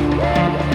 Yeah.